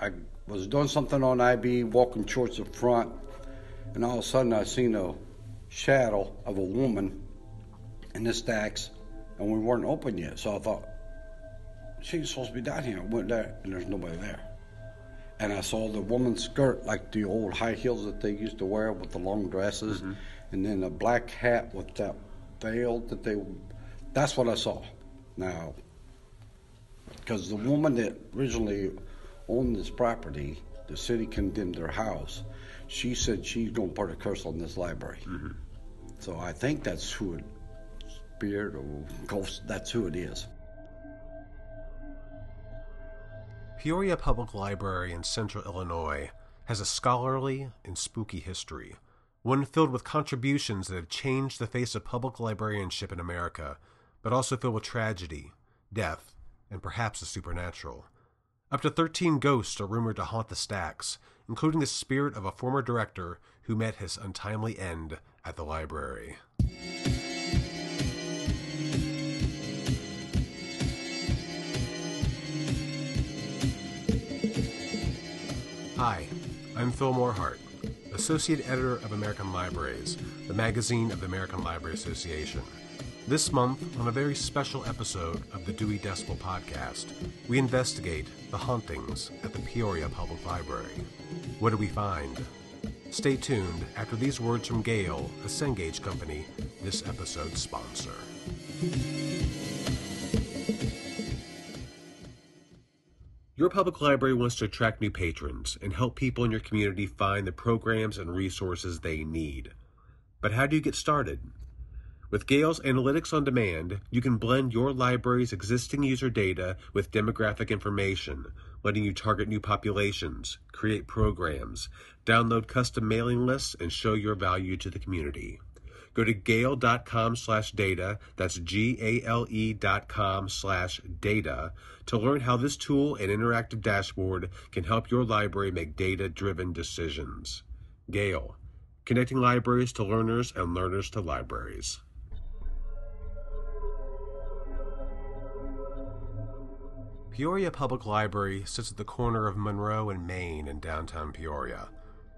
I was doing something on IB, walking towards the front, and all of a sudden I seen a shadow of a woman in the stacks, and we weren't open yet. So I thought, she's supposed to be down here. I went there, and there's nobody there. And I saw the woman's skirt, like the old high heels that they used to wear with the long dresses, mm-hmm. and then a black hat with that veil that they. That's what I saw. Now, because the woman that originally owned this property, the city condemned their house. She said she's going to put a curse on this library. Mm-hmm. So I think that's who it, spirit or ghost, that's who it is. Peoria Public Library in central Illinois has a scholarly and spooky history, one filled with contributions that have changed the face of public librarianship in America, but also filled with tragedy, death, and perhaps the supernatural. Up to 13 ghosts are rumored to haunt the stacks, including the spirit of a former director who met his untimely end at the library. Hi, I'm Phil Morehart, Associate Editor of American Libraries, the magazine of the American Library Association. This month, on a very special episode of the Dewey Decibel podcast, we investigate the hauntings at the Peoria Public Library. What do we find? Stay tuned after these words from Gale, a Cengage company, this episode's sponsor. Your public library wants to attract new patrons and help people in your community find the programs and resources they need. But how do you get started? With Gale's Analytics on Demand, you can blend your library's existing user data with demographic information, letting you target new populations, create programs, download custom mailing lists, and show your value to the community. Go to gale.com slash data, that's G-A-L-E dot com slash data, to learn how this tool and interactive dashboard can help your library make data-driven decisions. Gale, connecting libraries to learners and learners to libraries. Peoria Public Library sits at the corner of Monroe and Main in downtown Peoria.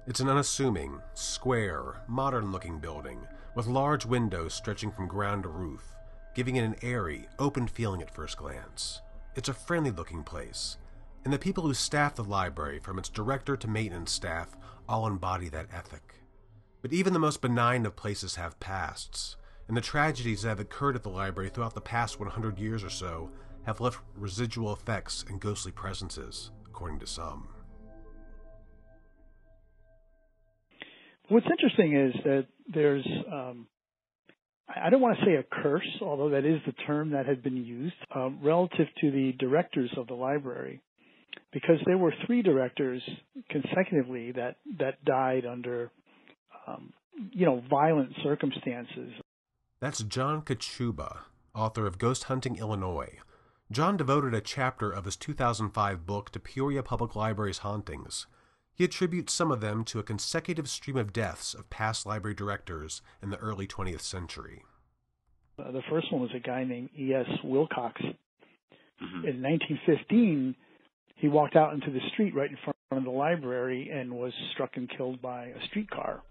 It's an unassuming, square, modern looking building with large windows stretching from ground to roof, giving it an airy, open feeling at first glance. It's a friendly looking place, and the people who staff the library, from its director to maintenance staff, all embody that ethic. But even the most benign of places have pasts, and the tragedies that have occurred at the library throughout the past 100 years or so have left residual effects and ghostly presences, according to some. What's interesting is that there's, um, I don't want to say a curse, although that is the term that had been used, um, relative to the directors of the library, because there were three directors consecutively that that died under, um, you know, violent circumstances. That's John Kachuba, author of Ghost Hunting Illinois. John devoted a chapter of his 2005 book to Peoria Public Library's hauntings. He attributes some of them to a consecutive stream of deaths of past library directors in the early 20th century. Uh, the first one was a guy named E.S. Wilcox. Mm-hmm. In 1915, he walked out into the street right in front of the library and was struck and killed by a streetcar.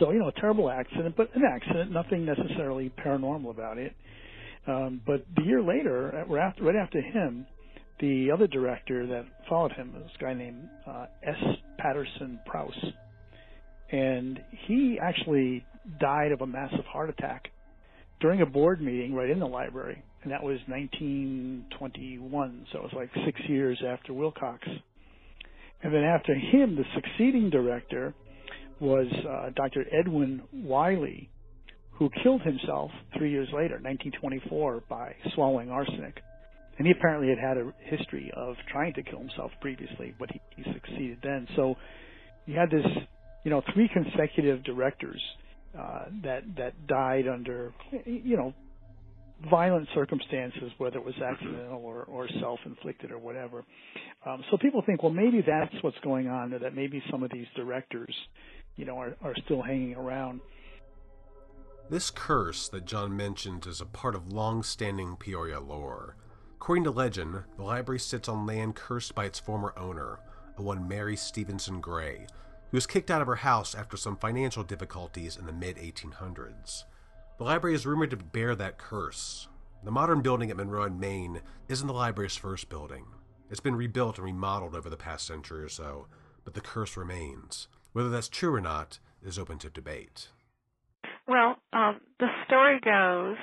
So, you know, a terrible accident, but an accident, nothing necessarily paranormal about it. Um, but the year later, uh, right after him, the other director that followed him was a guy named uh, S. Patterson Prowse, and he actually died of a massive heart attack during a board meeting right in the library, and that was 1921. So it was like six years after Wilcox. And then after him, the succeeding director was uh, Dr. Edwin Wiley, who killed himself three years later, 1924, by swallowing arsenic. And he apparently had had a history of trying to kill himself previously, but he, he succeeded then. So you had this, you know, three consecutive directors uh, that that died under, you know, violent circumstances, whether it was accidental or, or self-inflicted or whatever. Um, so people think, well, maybe that's what's going on, or that maybe some of these directors, you know, are, are still hanging around. This curse that John mentions is a part of long-standing Peoria lore. According to legend, the library sits on land cursed by its former owner, a one Mary Stevenson Gray, who was kicked out of her house after some financial difficulties in the mid 1800s. The library is rumored to bear that curse. The modern building at Monroe in Main isn't the library's first building. It's been rebuilt and remodeled over the past century or so, but the curse remains. Whether that's true or not is open to debate. Well, um, the story goes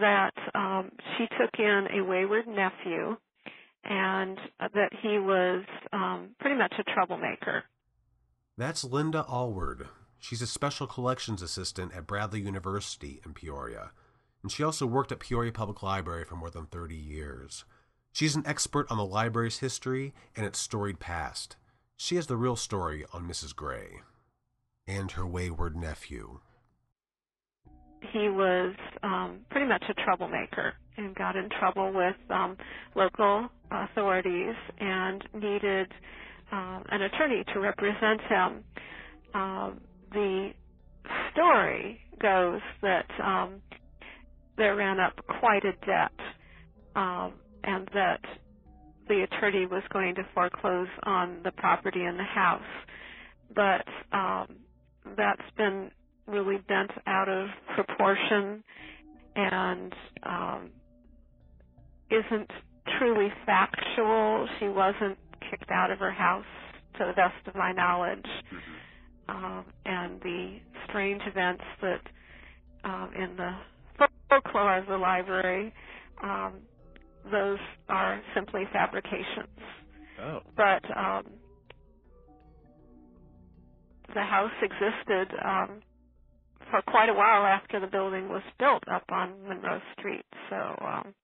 that um, she took in a wayward nephew and that he was um, pretty much a troublemaker. That's Linda Allward. She's a special collections assistant at Bradley University in Peoria, and she also worked at Peoria Public Library for more than 30 years. She's an expert on the library's history and its storied past. She has the real story on Mrs. Gray and her wayward nephew. He was um, pretty much a troublemaker and got in trouble with um, local authorities and needed um, an attorney to represent him. Um, the story goes that um, there ran up quite a debt um, and that the attorney was going to foreclose on the property and the house. But um, that's been really bent out of proportion and um, isn't truly factual. She wasn't kicked out of her house, to the best of my knowledge. Um, and the strange events that um, in the folklore of the library, um, those are simply fabrications. Oh. But um, the house existed um, for quite a while after the building was built up on Monroe Street. So um,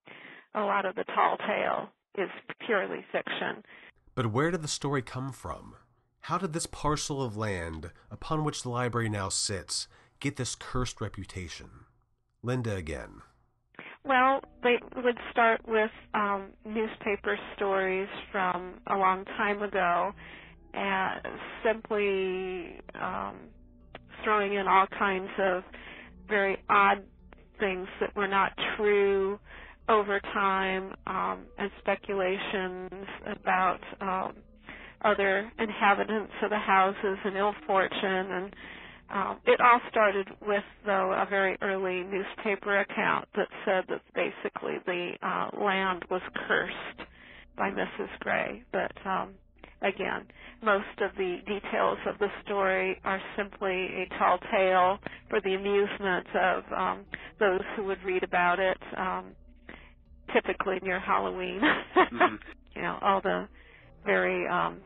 a lot of the tall tale is purely fiction. But where did the story come from? How did this parcel of land, upon which the library now sits, get this cursed reputation? Linda again. Well, they would start with um, newspaper stories from a long time ago, and simply um, throwing in all kinds of very odd things that were not true over time, um, and speculations about um, other inhabitants of the houses and ill fortune and um, it all started with, though, a very early newspaper account that said that basically the uh, land was cursed by Mrs. Gray. But um, again, most of the details of the story are simply a tall tale for the amusement of um, those who would read about it, um, typically near Halloween. mm-hmm. You know, all the very um,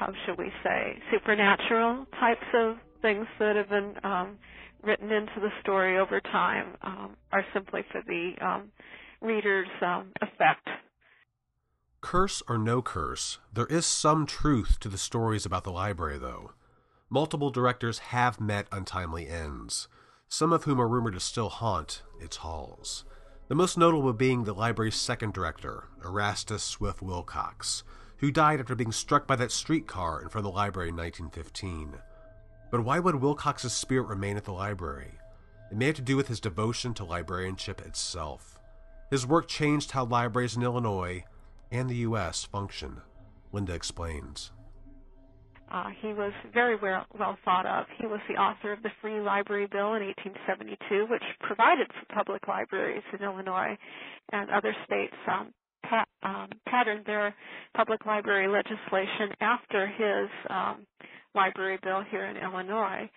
how shall we say, supernatural types of things that have been um, written into the story over time um, are simply for the um, reader's um, effect. Curse or no curse, there is some truth to the stories about the library, though. Multiple directors have met untimely ends, some of whom are rumored to still haunt its halls. The most notable being the library's second director, Erastus Swift Wilcox, who died after being struck by that streetcar in front of the library in 1915. But why would Wilcox's spirit remain at the library? It may have to do with his devotion to librarianship itself. His work changed how libraries in Illinois and the U.S. function. Linda explains. Uh, he was very well, well thought of. He was the author of the Free Library Bill in 1872, which provided for public libraries in Illinois and other states um, um, patterned their public library legislation after his um, library bill here in Illinois.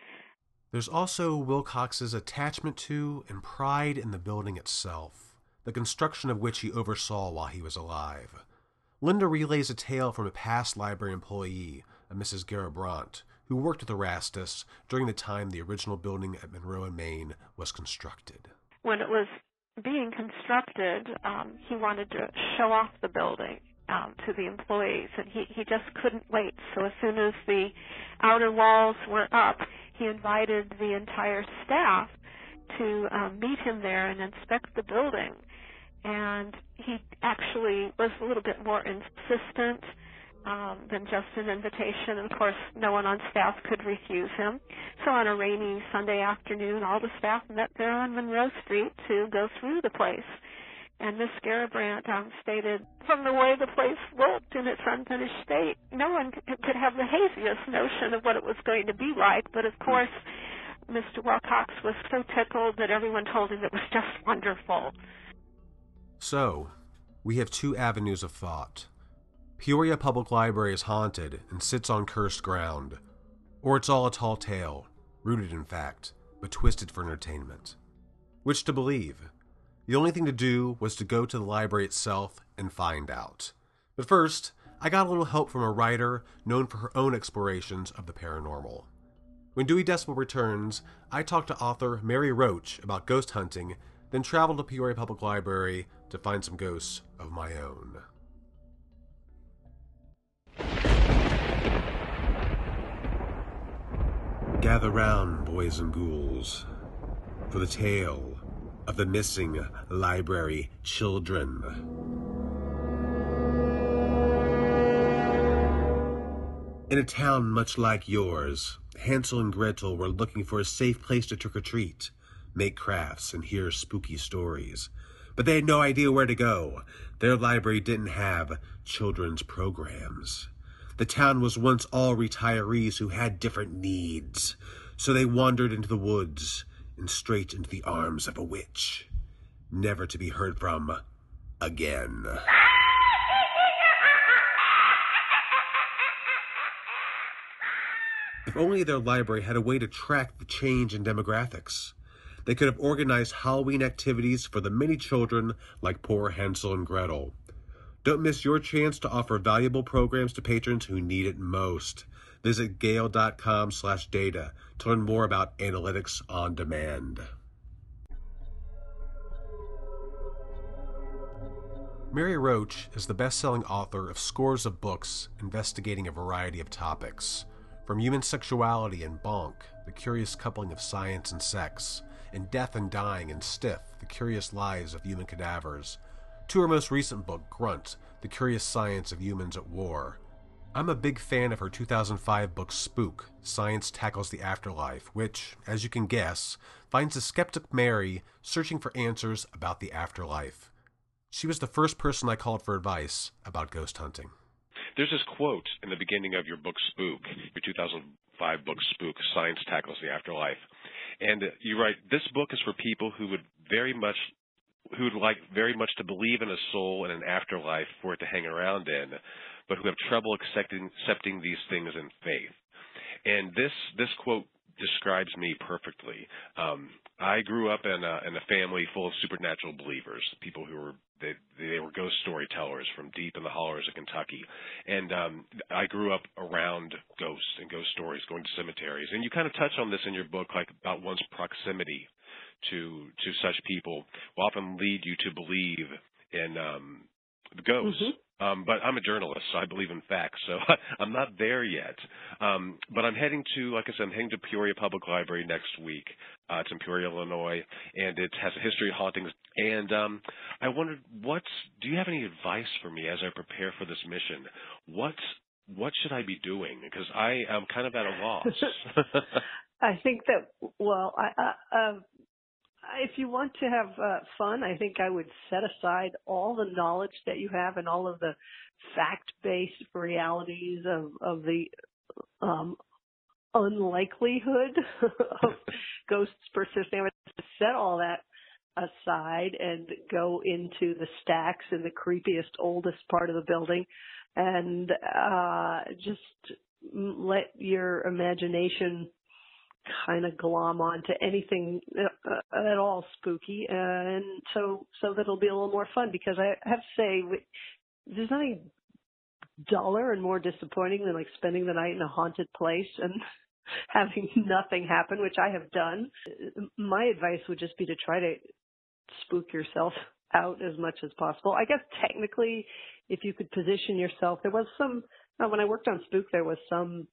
There's also Wilcox's attachment to and pride in the building itself, the construction of which he oversaw while he was alive. Linda relays a tale from a past library employee, a Mrs. Garabrandt, who worked at the Rastus during the time the original building at Monroe in Main was constructed. When it was being constructed, um, he wanted to show off the building um, to the employees, and he, he just couldn't wait. So as soon as the outer walls were up, he invited the entire staff to um, meet him there and inspect the building. And he actually was a little bit more insistent um, than just an invitation. And of course, no one on staff could refuse him. So on a rainy Sunday afternoon, all the staff met there on Monroe Street to go through the place. And Miss Garabrandt um, stated, from the way the place looked in its unfinished state, no one could have the haziest notion of what it was going to be like. But of course, Mr. Wilcox was so tickled that everyone told him it was just wonderful. So, we have two avenues of thought. Peoria Public Library is haunted and sits on cursed ground, or it's all a tall tale, rooted in fact, but twisted for entertainment. Which to believe? The only thing to do was to go to the library itself and find out. But first, I got a little help from a writer known for her own explorations of the paranormal. When Dewey Decibel returns, I talk to author Mary Roach about ghost hunting, then travel to Peoria Public Library to find some ghosts of my own. Gather round, boys and ghouls, for the tale of the missing library children. In a town much like yours, Hansel and Gretel were looking for a safe place to trick or treat, make crafts, and hear spooky stories. But they had no idea where to go. Their library didn't have children's programs. The town was once all retirees who had different needs, so they wandered into the woods and straight into the arms of a witch, never to be heard from again. If only their library had a way to track the change in demographics. They could have organized Halloween activities for the many children like poor Hansel and Gretel. Don't miss your chance to offer valuable programs to patrons who need it most. Visit gale.com slash data to learn more about analytics on demand. Mary Roach is the best-selling author of scores of books investigating a variety of topics, from human sexuality and Bonk, the curious coupling of science and sex, and Death and Dying and Stiff, the curious lives of human cadavers, to her most recent book, Grunt, the curious science of humans at war, I'm a big fan of her 2005 book Spook Science Tackles the Afterlife, which, as you can guess, finds a skeptic Mary searching for answers about the afterlife. She was the first person I called for advice about ghost hunting. There's this quote in the beginning of your book Spook, your 2005 book Spook Science Tackles the Afterlife. And you write, This book is for people who would very much who would like very much to believe in a soul and an afterlife for it to hang around in, but who have trouble accepting, accepting these things in faith. And this this quote describes me perfectly. Um, I grew up in a, in a family full of supernatural believers, people who were they, ghost storytellers from deep in the hollers of Kentucky, and um, I grew up around ghosts and ghost stories, going to cemeteries. And you kind of touch on this in your book, like about one's proximity to to such people will often lead you to believe in um, ghosts. Mm-hmm. Um, but I'm a journalist, so I believe in facts. So I'm not there yet. Um, but I'm heading to, like I said, I'm heading to Peoria Public Library next week. Uh, it's in Peoria, Illinois, and it has a history of hauntings. And um, I wondered, what's do you have any advice for me as I prepare for this mission? What what should I be doing? Because I am kind of at a loss. I think that well, I, uh, if you want to have uh, fun, I think I would set aside all the knowledge that you have and all of the fact-based realities of of the um, unlikelihood of ghosts persisting. I would set all that aside and go into the stacks in the creepiest, oldest part of the building, and uh, just let your imagination kind of glom onto anything uh, at all spooky, and so so that it'll be a little more fun because I have to say there's nothing duller and more disappointing than like spending the night in a haunted place and having nothing happen, which I have done. My advice would just be to try to spook yourself out as much as possible. I guess technically, if you could position yourself, there was some uh, when I worked on Spook, there was some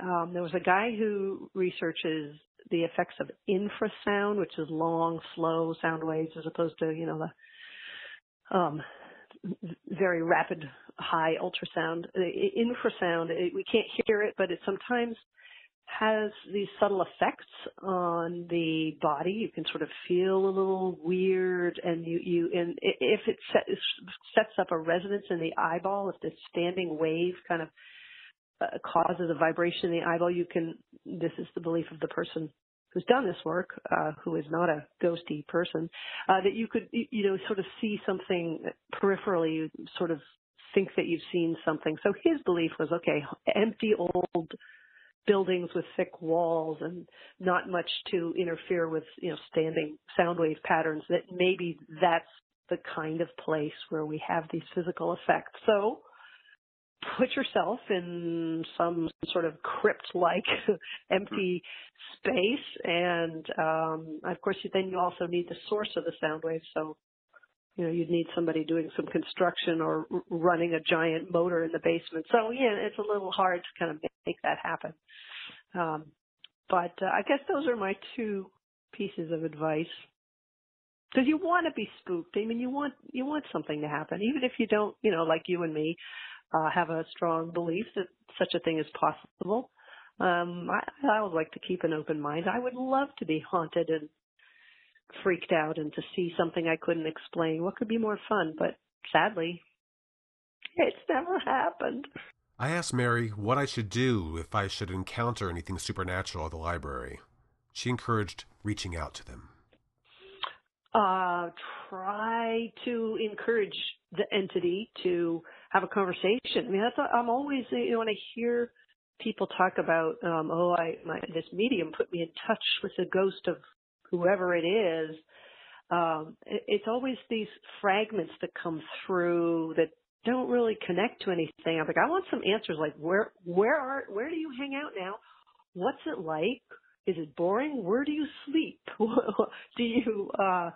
um, there was a guy who researches the effects of infrasound, which is long, slow sound waves, as opposed to you know the um, very rapid, high ultrasound. Infrasound, it, we can't hear it, but it sometimes has these subtle effects on the body. You can sort of feel a little weird, and you you and if it set, sets up a resonance in the eyeball, if the standing wave kind of uh, causes a vibration in the eyeball, you can. This is the belief of the person who's done this work, uh, who is not a ghosty person, uh, that you could you know sort of see something peripherally, sort of think that you've seen something. So his belief was okay, empty old buildings with thick walls and not much to interfere with, you know, standing sound wave patterns, that maybe that's the kind of place where we have these physical effects. So put yourself in some sort of crypt-like empty space and um, of course then you also need the source of the sound wave so you know you'd need somebody doing some construction or running a giant motor in the basement so yeah it's a little hard to kind of make that happen um, but uh, I guess those are my two pieces of advice. Because you want to be spooked. I mean, you want you want something to happen, even if you don't, you know, like you and me, uh, have a strong belief that such a thing is possible. Um, I, I would like to keep an open mind. I would love to be haunted and freaked out and to see something I couldn't explain. What could be more fun? But sadly, it's never happened. I asked Mary what I should do if I should encounter anything supernatural at the library. She encouraged reaching out to them. Uh, try to encourage the entity to have a conversation. I mean, that's I'm always you know when I hear people talk about um, oh I my this medium put me in touch with the ghost of whoever it is. Um, it, it's always these fragments that come through that don't really connect to anything. I'm like, I want some answers. Like, where, where are, where do you hang out now? What's it like? Is it boring? Where do you sleep? do you, uh,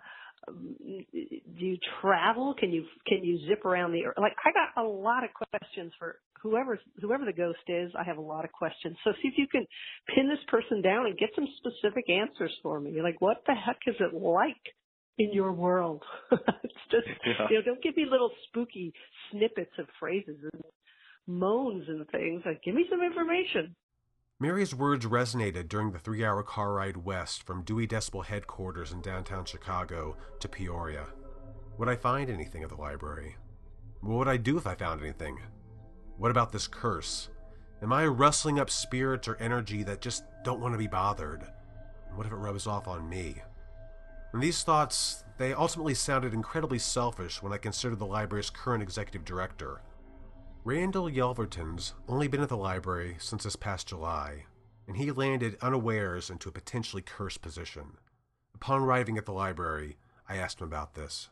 do you travel? Can you, can you zip around the? Like, I got a lot of questions for whoever, whoever the ghost is. I have a lot of questions. So see if you can pin this person down and get some specific answers for me. Like, what the heck is it like? in your world. it's just yeah. you know, don't give me little spooky snippets of phrases and moans and things. Like, give me some information. Mary's words resonated during the three hour car ride west from Dewey Decibel headquarters in downtown Chicago to Peoria. Would I find anything at the library? What would I do if I found anything? What about this curse? Am I rustling up spirits or energy that just don't want to be bothered? what if it rubs off on me? And these thoughts, they ultimately sounded incredibly selfish when I considered the library's current executive director. Randall Yelverton's only been at the library since this past July, and he landed unawares into a potentially cursed position. Upon arriving at the library, I asked him about this.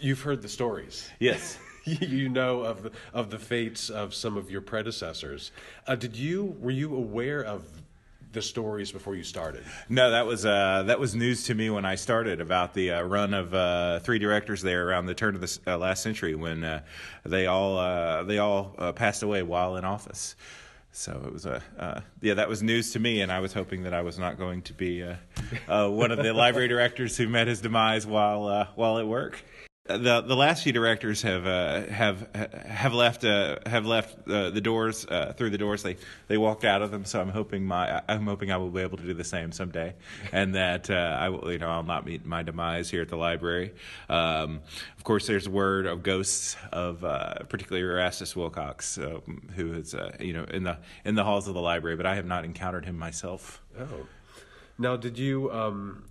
You've heard the stories. Yes. you know of the, of the fates of some of your predecessors. Uh, did you were you aware of the stories before you started? No, that was uh, that was news to me when I started about the uh, run of uh, three directors there around the turn of the uh, last century when uh, they all uh, they all passed away while in office. So it was a yeah that was news to me, and I was hoping that I was not going to be one of the library directors who met his demise while while at work the the last few directors have uh, have have left uh, have left uh, the doors uh, through the doors. They they walked out of them so I'm hoping my I'm hoping I will be able to do the same someday and that uh, I will you know I'll not meet my demise here at the library. Um, of course there's word of ghosts of uh, particularly Erastus Wilcox um, who is you know in the in the halls of the library but I have not encountered him myself. Oh. Now did you um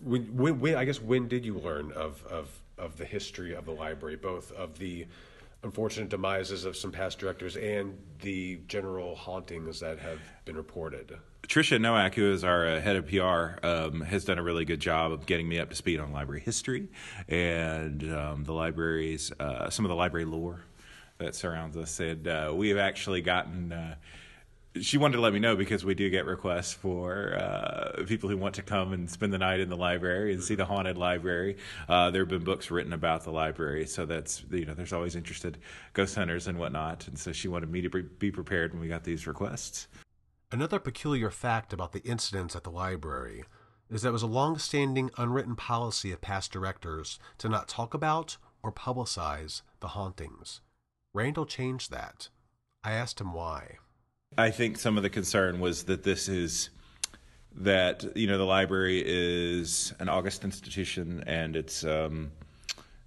when, when, when, I guess when did you learn of, of of the history of the library, both of the unfortunate demises of some past directors and the general hauntings that have been reported? Tricia Nowak, who is our uh, head of PR, um, has done a really good job of getting me up to speed on library history and um, the libraries, uh, some of the library lore that surrounds us. And uh, we have actually gotten uh, she wanted to let me know because we do get requests for uh, people who want to come and spend the night in the library and see the haunted library. Uh, there have been books written about the library, so that's you know there's always interested ghost hunters and whatnot. And so she wanted me to be prepared when we got these requests. Another peculiar fact about the incidents at the library is that it was a long-standing unwritten policy of past directors to not talk about or publicize the hauntings. Randall changed that. I asked him why I think some of the concern was that this is that you know the library is an august institution and it's um,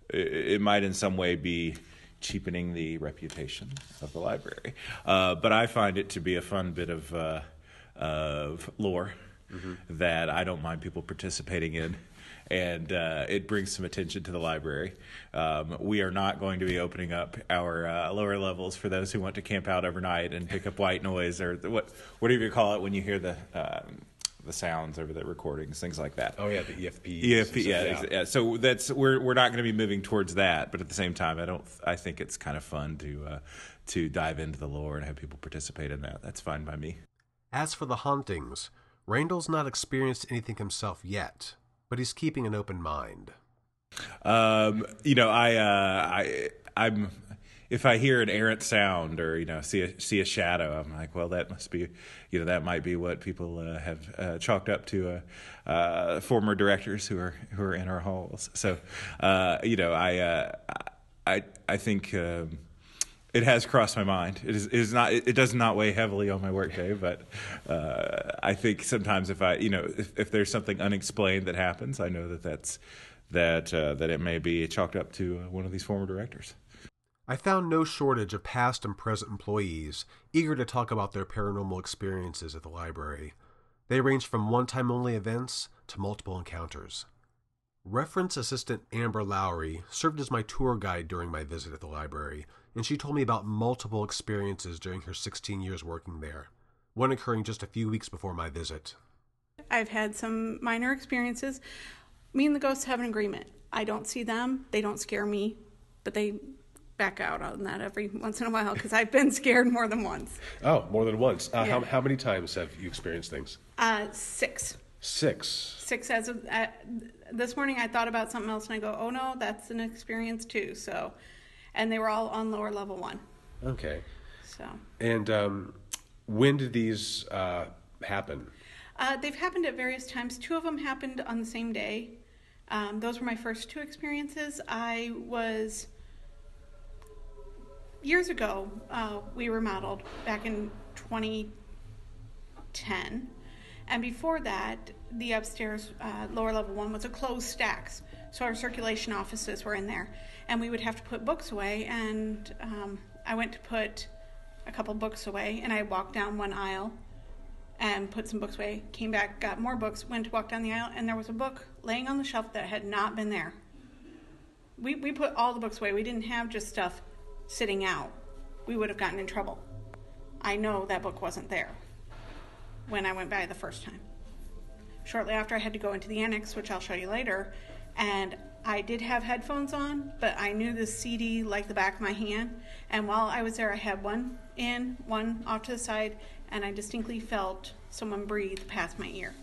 it, it might in some way be cheapening the reputation of the library. Uh, but I find it to be a fun bit of uh, of lore mm-hmm. that I don't mind people participating in. And uh, it brings some attention to the library. Um, we are not going to be opening up our uh, lower levels for those who want to camp out overnight and pick up white noise or what whatever you call it when you hear the um, the sounds over the recordings, things like that. Oh yeah, the EVP. EVP, yeah, yeah. yeah. So that's we're we're not going to be moving towards that, but at the same time, I don't. I think it's kind of fun to uh, to dive into the lore and have people participate in that. That's fine by me. As for the hauntings, Randall's not experienced anything himself yet, but he's keeping an open mind. Um, you know, I uh, I I'm if I hear an errant sound or you know see a see a shadow, I'm like, well, that must be, you know, that might be what people uh, have uh, chalked up to uh, uh former directors who are who are in our halls. So, uh, you know, I uh, I I think. Um, it has crossed my mind. It is, it is not. It, does not weigh heavily on my workday, but uh, I think sometimes if I, you know, if, if, there's something unexplained that happens, I know that that's that uh, that it may be chalked up to uh, one of these former directors. I found no shortage of past and present employees eager to talk about their paranormal experiences at the library. They ranged from one time only events to multiple encounters. Reference assistant Amber Lowry served as my tour guide during my visit at the library, and she told me about multiple experiences during her 16 years working there, one occurring just a few weeks before my visit. I've had some minor experiences. Me and the ghosts have an agreement. I don't see them, they don't scare me, but they back out on that every once in a while because I've been scared more than once. Oh, more than once. Uh, yeah. how, how many times have you experienced things? Uh, six. Six. Six as of uh, this morning, I thought about something else and I go, oh no, that's an experience too. So, and they were all on lower level one. Okay. So. And um, when did these uh, happen? Uh, they've happened at various times. Two of them happened on the same day. Um, those were my first two experiences. I was years ago, uh, we remodeled back in 2010. And before that, the upstairs uh, lower level one was a closed stacks. So our circulation offices were in there. And we would have to put books away. And um, I went to put a couple books away. And I walked down one aisle and put some books away. Came back, got more books, went to walk down the aisle. And there was a book laying on the shelf that had not been there. We, we put all the books away. We didn't have just stuff sitting out, we would have gotten in trouble. I know that book wasn't there when I went by the first time. Shortly after, I had to go into the annex, which I'll show you later, and I did have headphones on, but I knew the CD like the back of my hand. And while I was there, I had one in, one off to the side, and I distinctly felt someone breathe past my ear.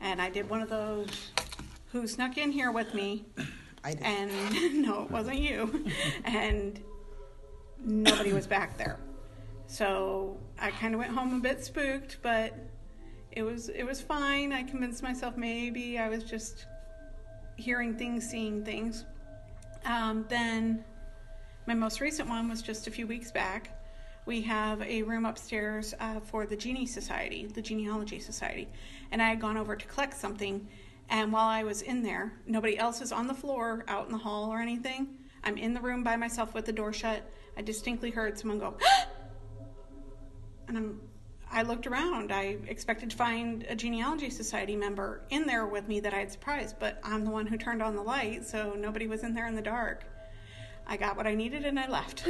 And I did one of those who snuck in here with me. I did. And no, it wasn't you. and nobody was back there. So I kind of went home a bit spooked, but it was it was fine. I convinced myself maybe I was just hearing things, seeing things. Um, then my most recent one was just a few weeks back. We have a room upstairs uh, for the Genie Society, the Genealogy Society, and I had gone over to collect something. And while I was in there, nobody else is on the floor, out in the hall, or anything. I'm in the room by myself with the door shut. I distinctly heard someone go, and I'm, I looked around. I expected to find a genealogy society member in there with me that I had surprised, but I'm the one who turned on the light, so nobody was in there in the dark. I got what I needed and I left.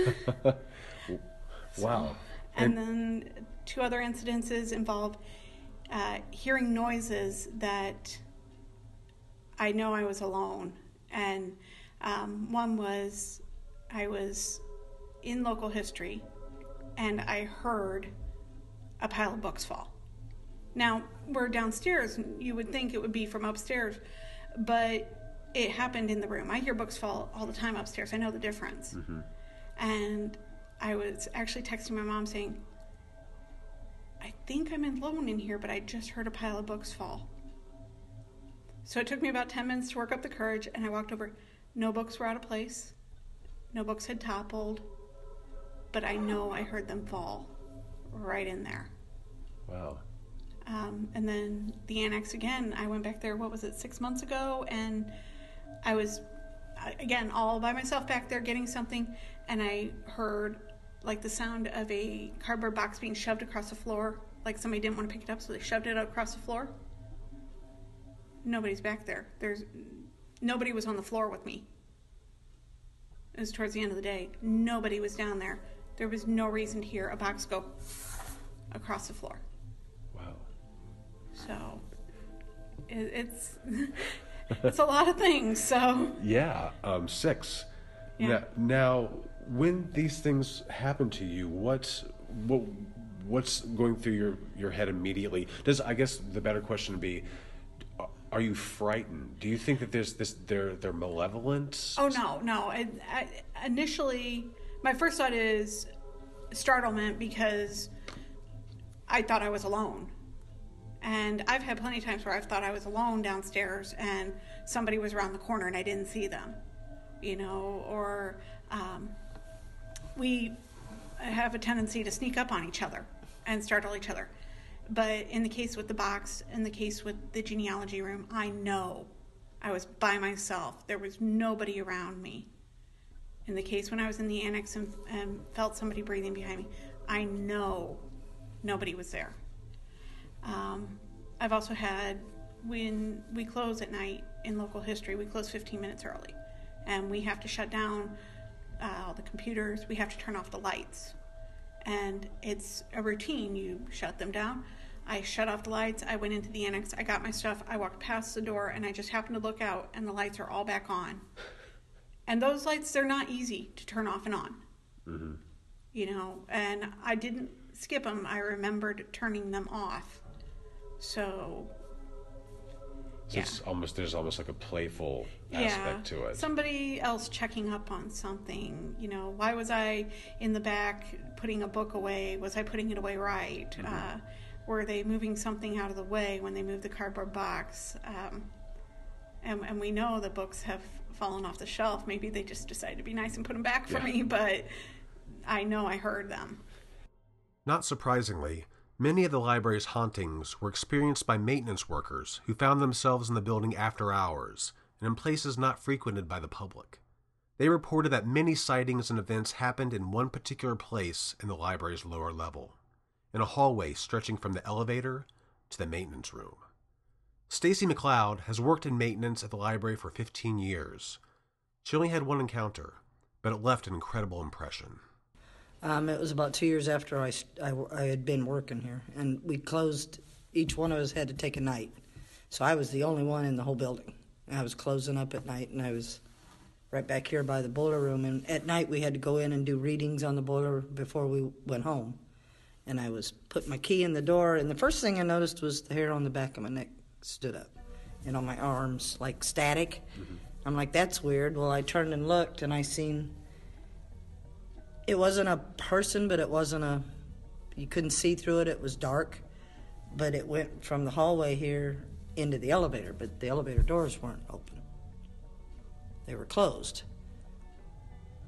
wow. and, and, then two other incidences involved uh, hearing noises that I know I was alone. And um, one was I was in local history and I heard a pile of books fall. Now, we're downstairs, you would think it would be from upstairs, but it happened in the room. I hear books fall all the time upstairs. I know the difference. Mm-hmm. And I was actually texting my mom saying, I think I'm alone in here, but I just heard a pile of books fall. So it took me about 10 minutes to work up the courage, and I walked over. No books were out of place, no books had toppled, but I know I heard them fall. Right in there. Wow. Um, and then the annex again, I went back there, what was it, six months ago? And I was, again, all by myself back there getting something. And I heard like the sound of a cardboard box being shoved across the floor. Like somebody didn't want to pick it up, so they shoved it across the floor. Nobody's back there. There's nobody was on the floor with me. It was towards the end of the day. Nobody was down there. There was no reason to hear a box go across the floor. Wow. So it, it's it's a lot of things. So Yeah, um, six. Yeah. Now, now, when these things happen to you, what's what what's going through your your head immediately? Does I guess the better question would be, are you frightened? Do you think that there's this they're they're malevolent? oh no no. I, I, initially, my first thought is startlement because I thought I was alone. And I've had plenty of times where I've thought I was alone downstairs and somebody was around the corner and I didn't see them, you know, or um, we have a tendency to sneak up on each other and startle each other. But in the case with the box, in the case with the genealogy room, I know I was by myself. There was nobody around me. In the case when I was in the annex and, and felt somebody breathing behind me, I know nobody was there. Um, I've also had when we close at night in local history, we close 15 minutes early, and we have to shut down uh, all the computers. We have to turn off the lights, and it's a routine. You shut them down. I shut off the lights. I went into the annex. I got my stuff. I walked past the door, and I just happened to look out, and the lights are all back on. And those lights, they're not easy to turn off and on. You know, and I didn't skip them. I remembered turning them off. So So yeah. it's almost there's almost like a playful aspect to it. Somebody else checking up on something. You know, why was I in the back putting a book away? Was I putting it away right? Mm-hmm. Uh, were they moving something out of the way when they moved the cardboard box? Um, and, and we know the books have fallen off the shelf. Maybe they just decided to be nice and put them back for Yeah. me, but I know I heard them. Not surprisingly, many of the library's hauntings were experienced by maintenance workers who found themselves in the building after hours and in places not frequented by the public. They reported that many sightings and events happened in one particular place in the library's lower level, in a hallway stretching from the elevator to the maintenance room. Stacy McLeod has worked in maintenance at the library for 15 years. She only had one encounter, but it left an incredible impression. Um, it was about two years after I, I, I had been working here, and we closed. Each one of us had to take a night, so I was the only one in the whole building. And I was closing up at night, and I was right back here by the boiler room. And at night, we had to go in and do readings on the boiler before we went home. And I was putting my key in the door, and the first thing I noticed was the hair on the back of my neck stood up, and on my arms like static. Mm-hmm. I'm like, that's weird. Well, I turned and looked, and I seen it wasn't a person, but it wasn't a. You couldn't see through it. It was dark, but it went from the hallway here into the elevator. But the elevator doors weren't open; they were closed.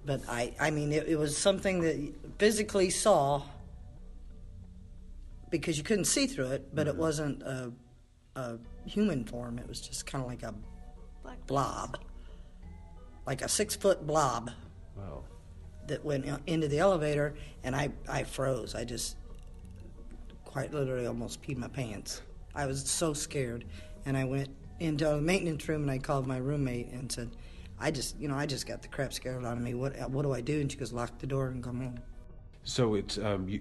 But I, I mean, it, it was something that you physically saw because you couldn't see through it, but it mm-hmm. wasn't a, a human form. It was just kind of like a Black blob, like a six foot blob Wow. that went into the elevator, and I, I froze. I just quite literally almost peed my pants. I was so scared, and I went into the maintenance room and I called my roommate and said, "I just, you know, I just got the crap scared out of me. What, what do I do?" And she goes, "Lock the door and come home." So it's um you,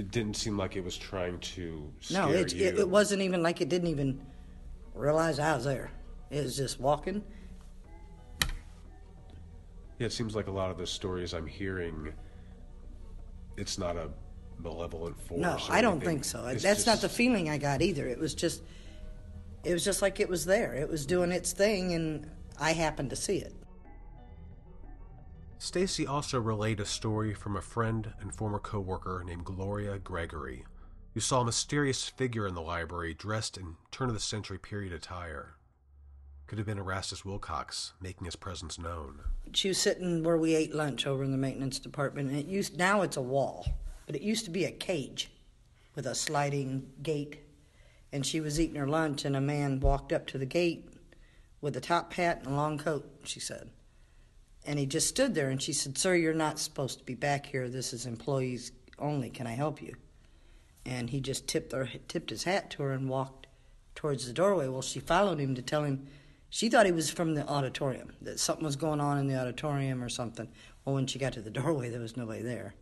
it didn't seem like it was trying to scare No, it, you. it, it wasn't even like it didn't even realize I was there. It was just walking. Yeah, it seems like a lot of the stories I'm hearing, it's not a malevolent force. No, I don't anything. think so. It's That's not the feeling I got either. It was just, it was just like it was there. It was doing its thing, and I happened to see it. Stacy also relayed a story from a friend and former coworker named Gloria Gregory, who saw a mysterious figure in the library dressed in turn of the century period attire. Could have been Erastus Wilcox making his presence known. She was sitting where we ate lunch over in the maintenance department, and it used now it's a wall, but it used to be a cage. with a sliding gate. And she was eating her lunch, and a man walked up to the gate with a top hat and a long coat, she said. And he just stood there, and she said, Sir, you're not supposed to be back here. This is employees only. Can I help you? And he just tipped, her, tipped his hat to her and walked towards the doorway. Well, she followed him to tell him she thought he was from the auditorium, that something was going on in the auditorium or something. Well, when she got to the doorway, there was nobody there.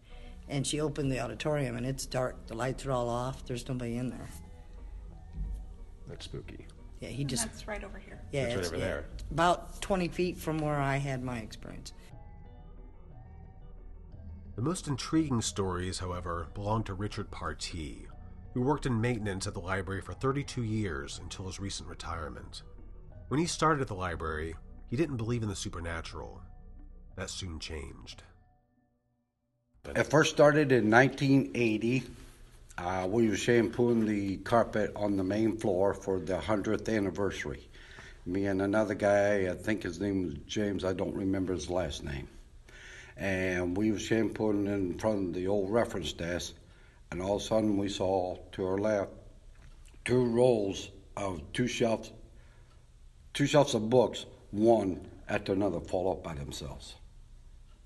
And she opened the auditorium, and it's dark. The lights are all off. There's nobody in there. That's spooky. Yeah, he just. That's right over here. Yeah, That's right it's, over yeah, there. About 20 feet from where I had my experience. The most intriguing stories, however, belong to Richard Partee, who worked in maintenance at the library for 32 years until his recent retirement. When he started at the library, he didn't believe in the supernatural. That soon changed. It first started in 1980. Uh, we were shampooing the carpet on the main floor for the 100th anniversary. Me and another guy, I think his name was James, I don't remember his last name. And we were shampooing in front of the old reference desk, and all of a sudden we saw to our left two rolls of two shelves, two shelves of books, one after another fall up by themselves.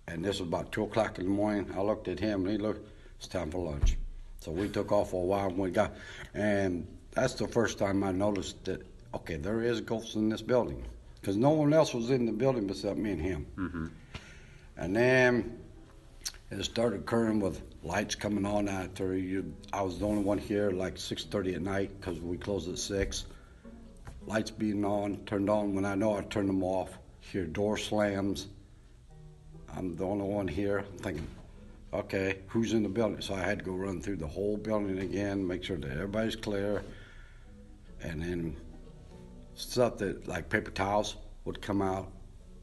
And this was about two o'clock in the morning. I looked at him and he looked, it's time for lunch. So we took off for a while and we got, and that's the first time I noticed that, okay, there is ghosts in this building. Because no one else was in the building except me and him. Mm-hmm. And then it started occurring with lights coming on after you. I was the only one here like 6:30 at night because we closed at six. Lights being on, turned on when I know I turned them off. Hear door slams. I'm the only one here. I'm thinking, okay, who's in the building? So I had to go run through the whole building again, make sure that everybody's clear, and then stuff that like paper towels would come out.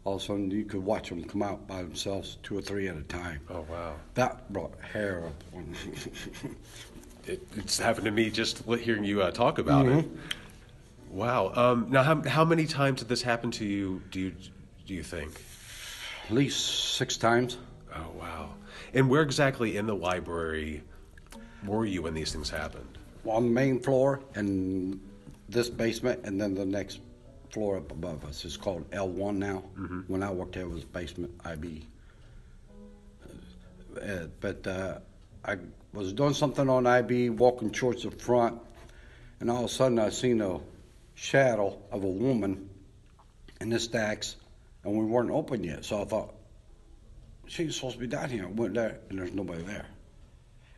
All of a sudden, you could watch them come out by themselves, two or three at a time. Oh, wow. That brought hair up. on It, it's happened to me just hearing you uh, talk about it. Mm-hmm. Wow. Um, now, how, how many times did this happen to you? Do you do you think? At least six times. Oh wow. And where exactly in the library were you when these things happened? Well, on the main floor and this basement, and then the next floor up above us is called L1 now. When I worked there, it was basement IB. Uh, but uh, I was doing something on IB, walking towards the front, and all of a sudden I seen a shadow of a woman in the stacks, and we weren't open yet. So I thought, she's supposed to be down here. I went there, and there's nobody there.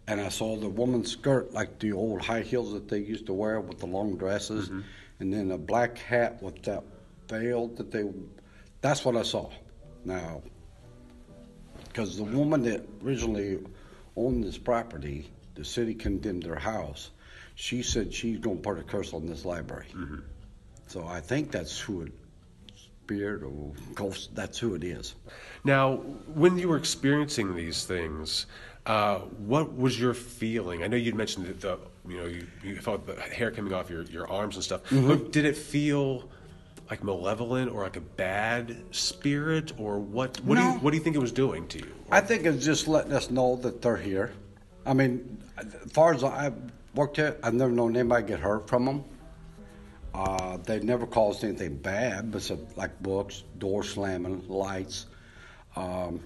And I saw the woman's skirt, like the old high heels that they used to wear with the long dresses, mm-hmm. and then a black hat with that veil that they. That's what I saw. Now, because the woman that originally owned this property, the city condemned her house. She said she's going to put a curse on this library. Mm-hmm. So I think that's who it, spirit or ghost. That's who it is. Now, when you were experiencing these things, uh, what was your feeling? I know you'd mentioned that the you know you, you felt the hair coming off your, your arms and stuff. Mm-hmm. But did it feel like malevolent or like a bad spirit or what? What do you what do you think it was doing to you? I think it's just letting us know that they're here. I mean, as far as I've worked here, I've never known anybody get hurt from them. Uh, they never caused anything bad, but some, like books, door slamming, lights. Um,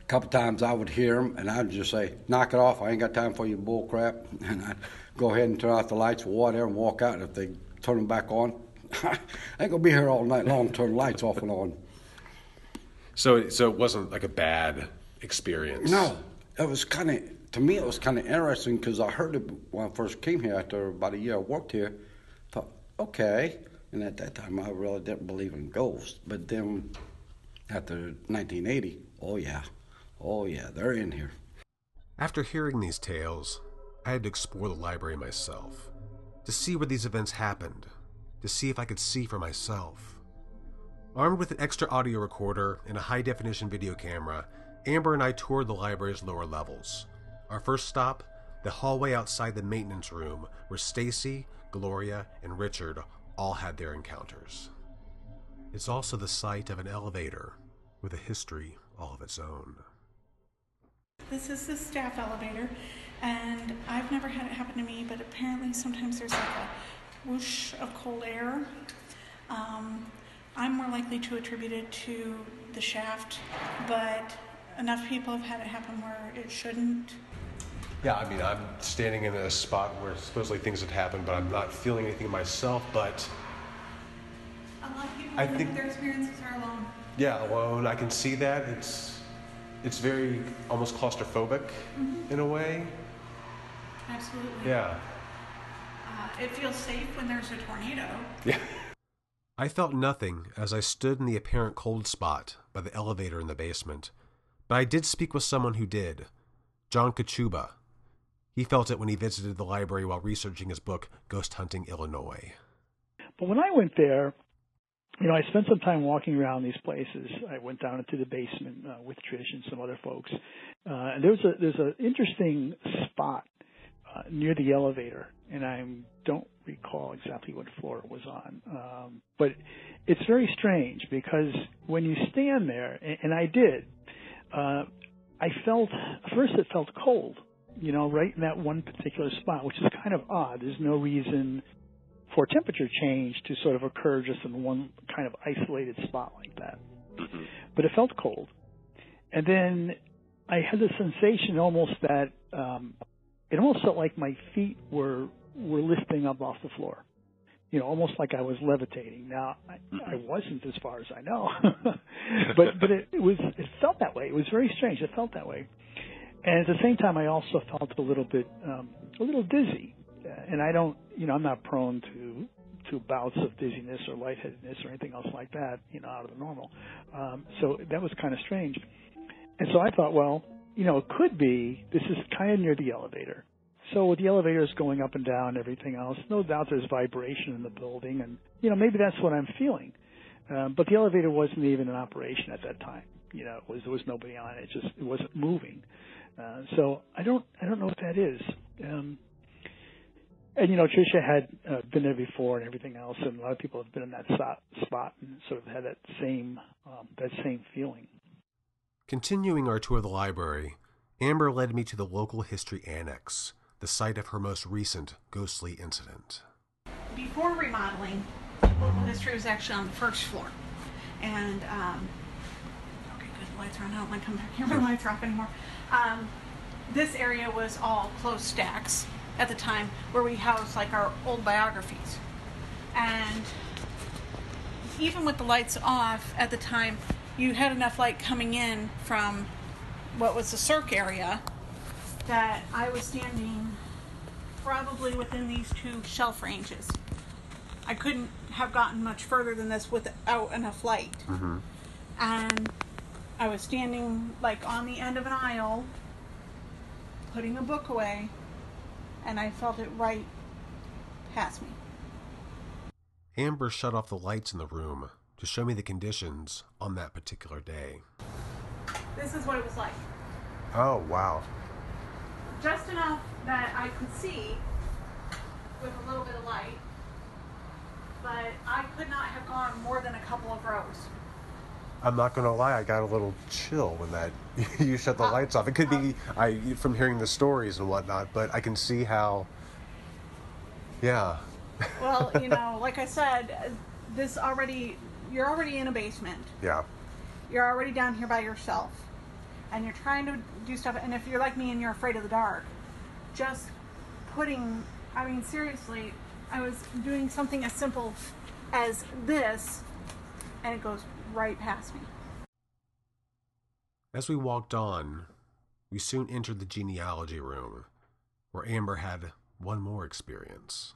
a couple times I would hear them, and I'd just say, "Knock it off! I ain't got time for your bull crap." And I'd go ahead and turn off the lights or whatever, and walk out. If they turn them back on, I ain't gonna be here all night long. Turn lights off and on. So it- so it wasn't like a bad experience. No, it was kind of to me. It was kind of interesting because I heard it when I first came here. After about a year I worked here, okay. And at that time, I really didn't believe in ghosts. But then, after 1980, oh yeah, oh yeah, they're in here. After hearing these tales, I had to explore the library myself, to see where these events happened, to see if I could see for myself. Armed with an extra audio recorder and a high definition video camera, Amber and I toured the library's lower levels. Our first stop, the hallway outside the maintenance room where Stacy, Gloria, and Richard all had their encounters. It's also the site of an elevator with a history all of its own. This is the staff elevator, and I've never had it happen to me, but apparently sometimes there's like a whoosh of cold air. Um, I'm more likely to attribute it to the shaft, but enough people have had it happen where it shouldn't. Yeah, I mean, I'm standing in a spot where supposedly things have happened, but I'm not feeling anything myself. But A lot of people I think their experiences are alone. yeah, well, I can see that it's it's very almost claustrophobic in a way. Absolutely. Yeah. Uh, it feels safe when there's a tornado. Yeah. I felt nothing as I stood in the apparent cold spot by the elevator in the basement, but I did speak with someone who did John Kachuba. He felt it when he visited the library while researching his book, Ghost Hunting Illinois. But when I went there, you know, I spent some time walking around these places. I went down into the basement uh, with Trish and some other folks, uh, and there's a there's an interesting spot uh, near the elevator, and I don't recall exactly what floor it was on, um, but it's very strange because when you stand there, and, and I did, uh, I felt first it felt cold, you know, right in that one particular spot, which is kind of odd. There's no reason for temperature change to sort of occur just in one kind of isolated spot like that. But it felt cold. And then I had the sensation almost that um, it almost felt like my feet were were lifting up off the floor. You know, almost like I was levitating. Now I, I wasn't, as far as I know, but but it, it was it felt that way. It was very strange. It felt that way, and at the same time, I also felt a little bit um, a little dizzy. And I don't, you know, I'm not prone to to bouts of dizziness or lightheadedness or anything else like that, you know, out of the normal. Um, so that was kind of strange. And so I thought, well, you know, it could be this is kind of near the elevator. So with the elevators going up and down, and everything else, no doubt there's vibration in the building, and you know maybe that's what I'm feeling. Um, but the elevator wasn't even in operation at that time. You know, it was there was nobody on it. It just it wasn't moving. Uh, so I don't I don't know what that is. Um, and you know, Tricia had uh, been there before and everything else, and a lot of people have been in that spot, spot and sort of had that same um, that same feeling. Continuing our tour of the library, Amber led me to the local history annex, the site of her most recent ghostly incident. Before remodeling, local history was actually on the first floor. And, um, okay, good, the lights are on. I don't want to come back here when the lights are off anymore. Um, this area was all closed stacks at the time where we housed like our old biographies. And even with the lights off at the time, you had enough light coming in from what was the circ area that I was standing probably within these two shelf ranges. I couldn't have gotten much further than this without enough light. And I was standing like on the end of an aisle, putting a book away, and I felt it right past me. Amber shut off the lights in the room to show me the conditions on that particular day. This is what it was like. Oh wow. Just enough that I could see with a little bit of light, but I could not have gone more than a couple of rows. I'm not gonna lie, I got a little chill when that you shut the lights off. It could be I from hearing the stories and whatnot, but I can see how. Yeah. Well, you know, like I said, uh, this already, you're already in a basement. Yeah. You're already down here by yourself. And you're trying to do stuff. And if you're like me and you're afraid of the dark, just putting, I mean, seriously, I was doing something as simple as this, and it goes right past me. As we walked on, we soon entered the genealogy room, where Amber had one more experience.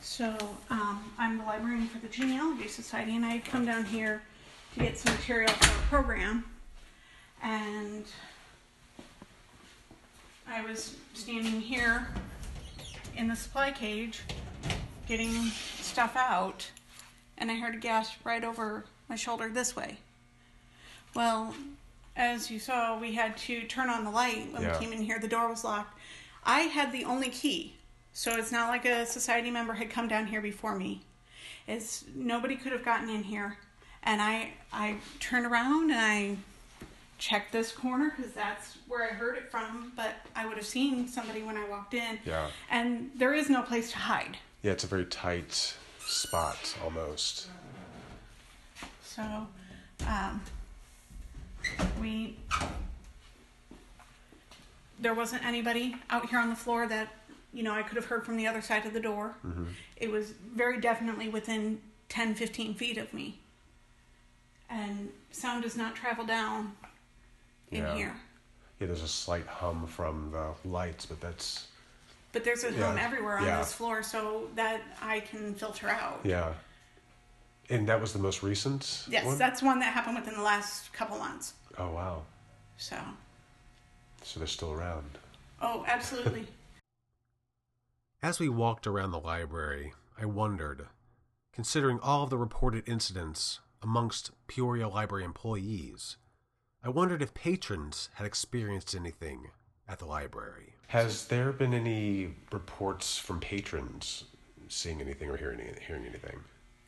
So um, I'm the librarian for the Genealogy Society, and I had come down here to get some material for a program. And I was standing here in the supply cage getting stuff out, and I heard a gasp right over my shoulder this way. Well, as you saw, we had to turn on the light when Yeah. we came in here. The door was locked. I had the only key, so it's not like a society member had come down here before me. It's nobody could have gotten in here, and I I turned around and I checked this corner because that's where I heard it from, but I would have seen somebody when I walked in. Yeah. And there is no place to hide. Yeah, it's a very tight spot almost. So, um, we there wasn't anybody out here on the floor that you know I could have heard from the other side of the door. Mm-hmm. It was very definitely within 10, 15 feet of me, and sound does not travel down in Yeah. here. Yeah, there's a slight hum from the lights, but that's But there's a Yeah. hum everywhere on Yeah. this floor, so that I can filter out. yeah. And that was the most recent. Yes, one? that's one that happened within the last couple months. Oh wow. So, So they're still around. oh, absolutely. As we walked around the library, I wondered, considering all of the reported incidents amongst Peoria Library employees, I wondered if patrons had experienced anything at the library. Has there been any reports from patrons seeing anything or hearing hearing anything?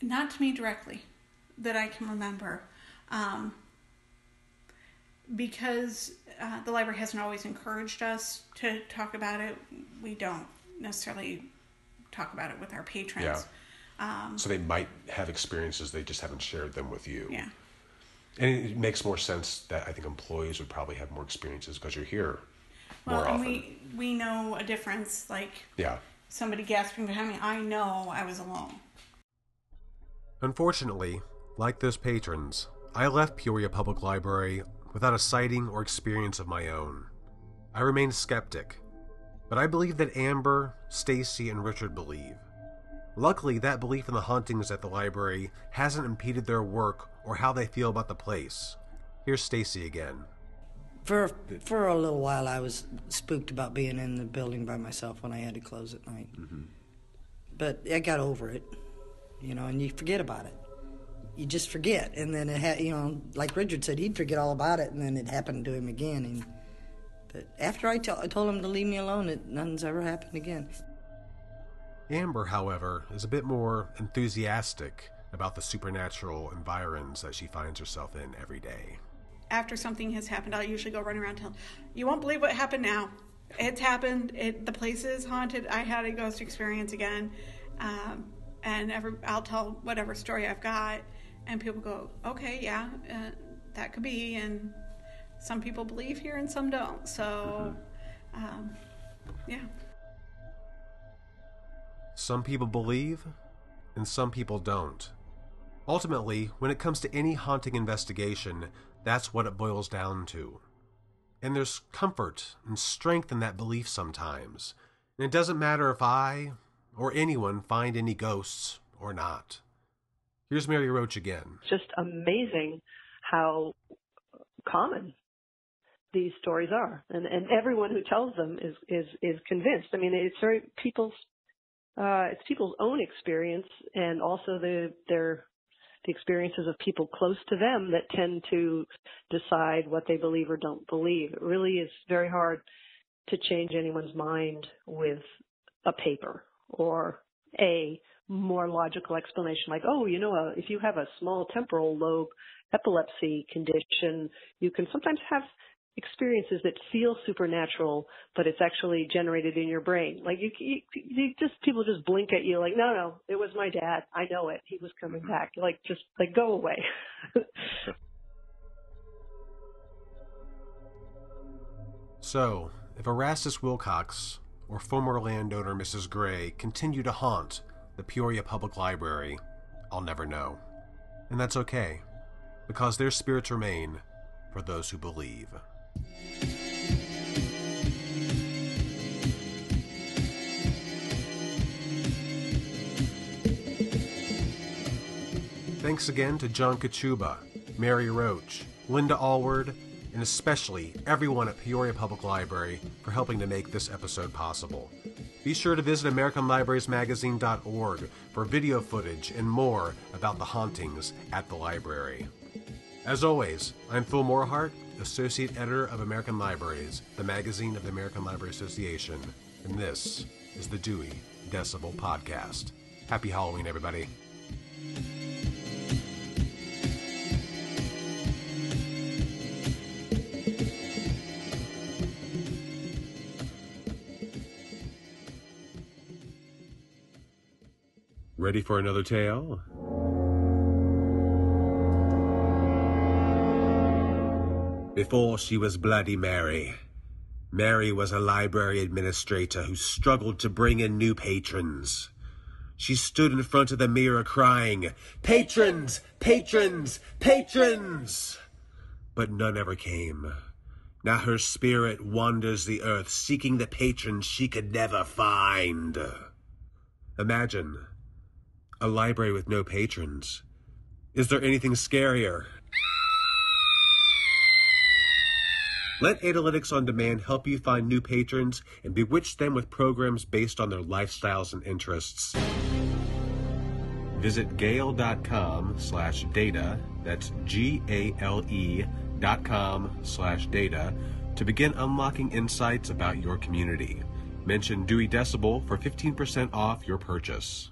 Not to me directly, that I can remember, um, because uh, the library hasn't always encouraged us to talk about it. We don't necessarily talk about it with our patrons. Yeah. Um, So they might have experiences, they just haven't shared them with you. yeah. And it makes more sense that I think employees would probably have more experiences because you're here Well, more and often. we we know a difference. Like Yeah. somebody gasping behind me, I know I was alone. Unfortunately, like those patrons, I left Peoria Public Library without a sighting or experience of my own. I remain a skeptic, but I believe that Amber, Stacy, and Richard believe. Luckily, that belief in the hauntings at the library hasn't impeded their work or how they feel about the place. Here's Stacy again. For for a little while, I was spooked about being in the building by myself when I had to close at night. Mm-hmm. But I got over it, you know, and you forget about it. You just forget, and then it had, you know, like Richard said, he'd forget all about it, and then it happened to him again. And but after I I told him to leave me alone, it nothing's ever happened again. Amber, however, is a bit more enthusiastic about the supernatural environs that she finds herself in every day. After something has happened, I'll usually go run around telling, "You won't believe what happened now. It's happened. It the place is haunted. I had a ghost experience again." Um, and every, I'll tell whatever story I've got, and people go, "Okay, yeah, uh, that could be." And some people believe here, and some don't. So, um, yeah. Some people believe, and some people don't. Ultimately, when it comes to any haunting investigation, that's what it boils down to. And there's comfort and strength in that belief sometimes. And it doesn't matter if I or anyone find any ghosts or not. Here's Mary Roach again. just amazing how common these stories are and and everyone who tells them is is is convinced i mean it's very people's uh it's people's own experience and also the their the experiences of people close to them that tend to decide what they believe or don't believe. It really is very hard to change anyone's mind with a paper or a more logical explanation like oh you know uh, if you have a small temporal lobe epilepsy condition you can sometimes have experiences that feel supernatural but it's actually generated in your brain like you, you, you just people just blink at you like no no it was my dad i know it he was coming mm-hmm. back like just like go away So, if Erastus Willcox or former landowner Mrs. Gray continue to haunt the Peoria Public Library, I'll never know. And that's okay, because their spirits remain for those who believe. Thanks again to John Kachuba, Mary Roach, Linda Allward, and especially everyone at Peoria Public Library for helping to make this episode possible. Be sure to visit AmericanLibrariesMagazine.org for video footage and more about the hauntings at the library. As always, I'm Phil Morehart, Associate Editor of American Libraries, the magazine of the American Library Association, and this is the Dewey Decibel Podcast. Happy Halloween, everybody. Ready for another tale? Before she was Bloody Mary, Mary was a library administrator who struggled to bring in new patrons. She stood in front of the mirror crying, Patrons! Patrons! Patrons! But none ever came. Now her spirit wanders the earth seeking the patrons she could never find. Imagine a library with no patrons. Is there anything scarier? Let Analytics on Demand help you find new patrons and bewitch them with programs based on their lifestyles and interests. Visit gale.com slash data, that's G-A-L-E dot com slash data, to begin unlocking insights about your community. Mention Dewey Decibel for 15% off your purchase.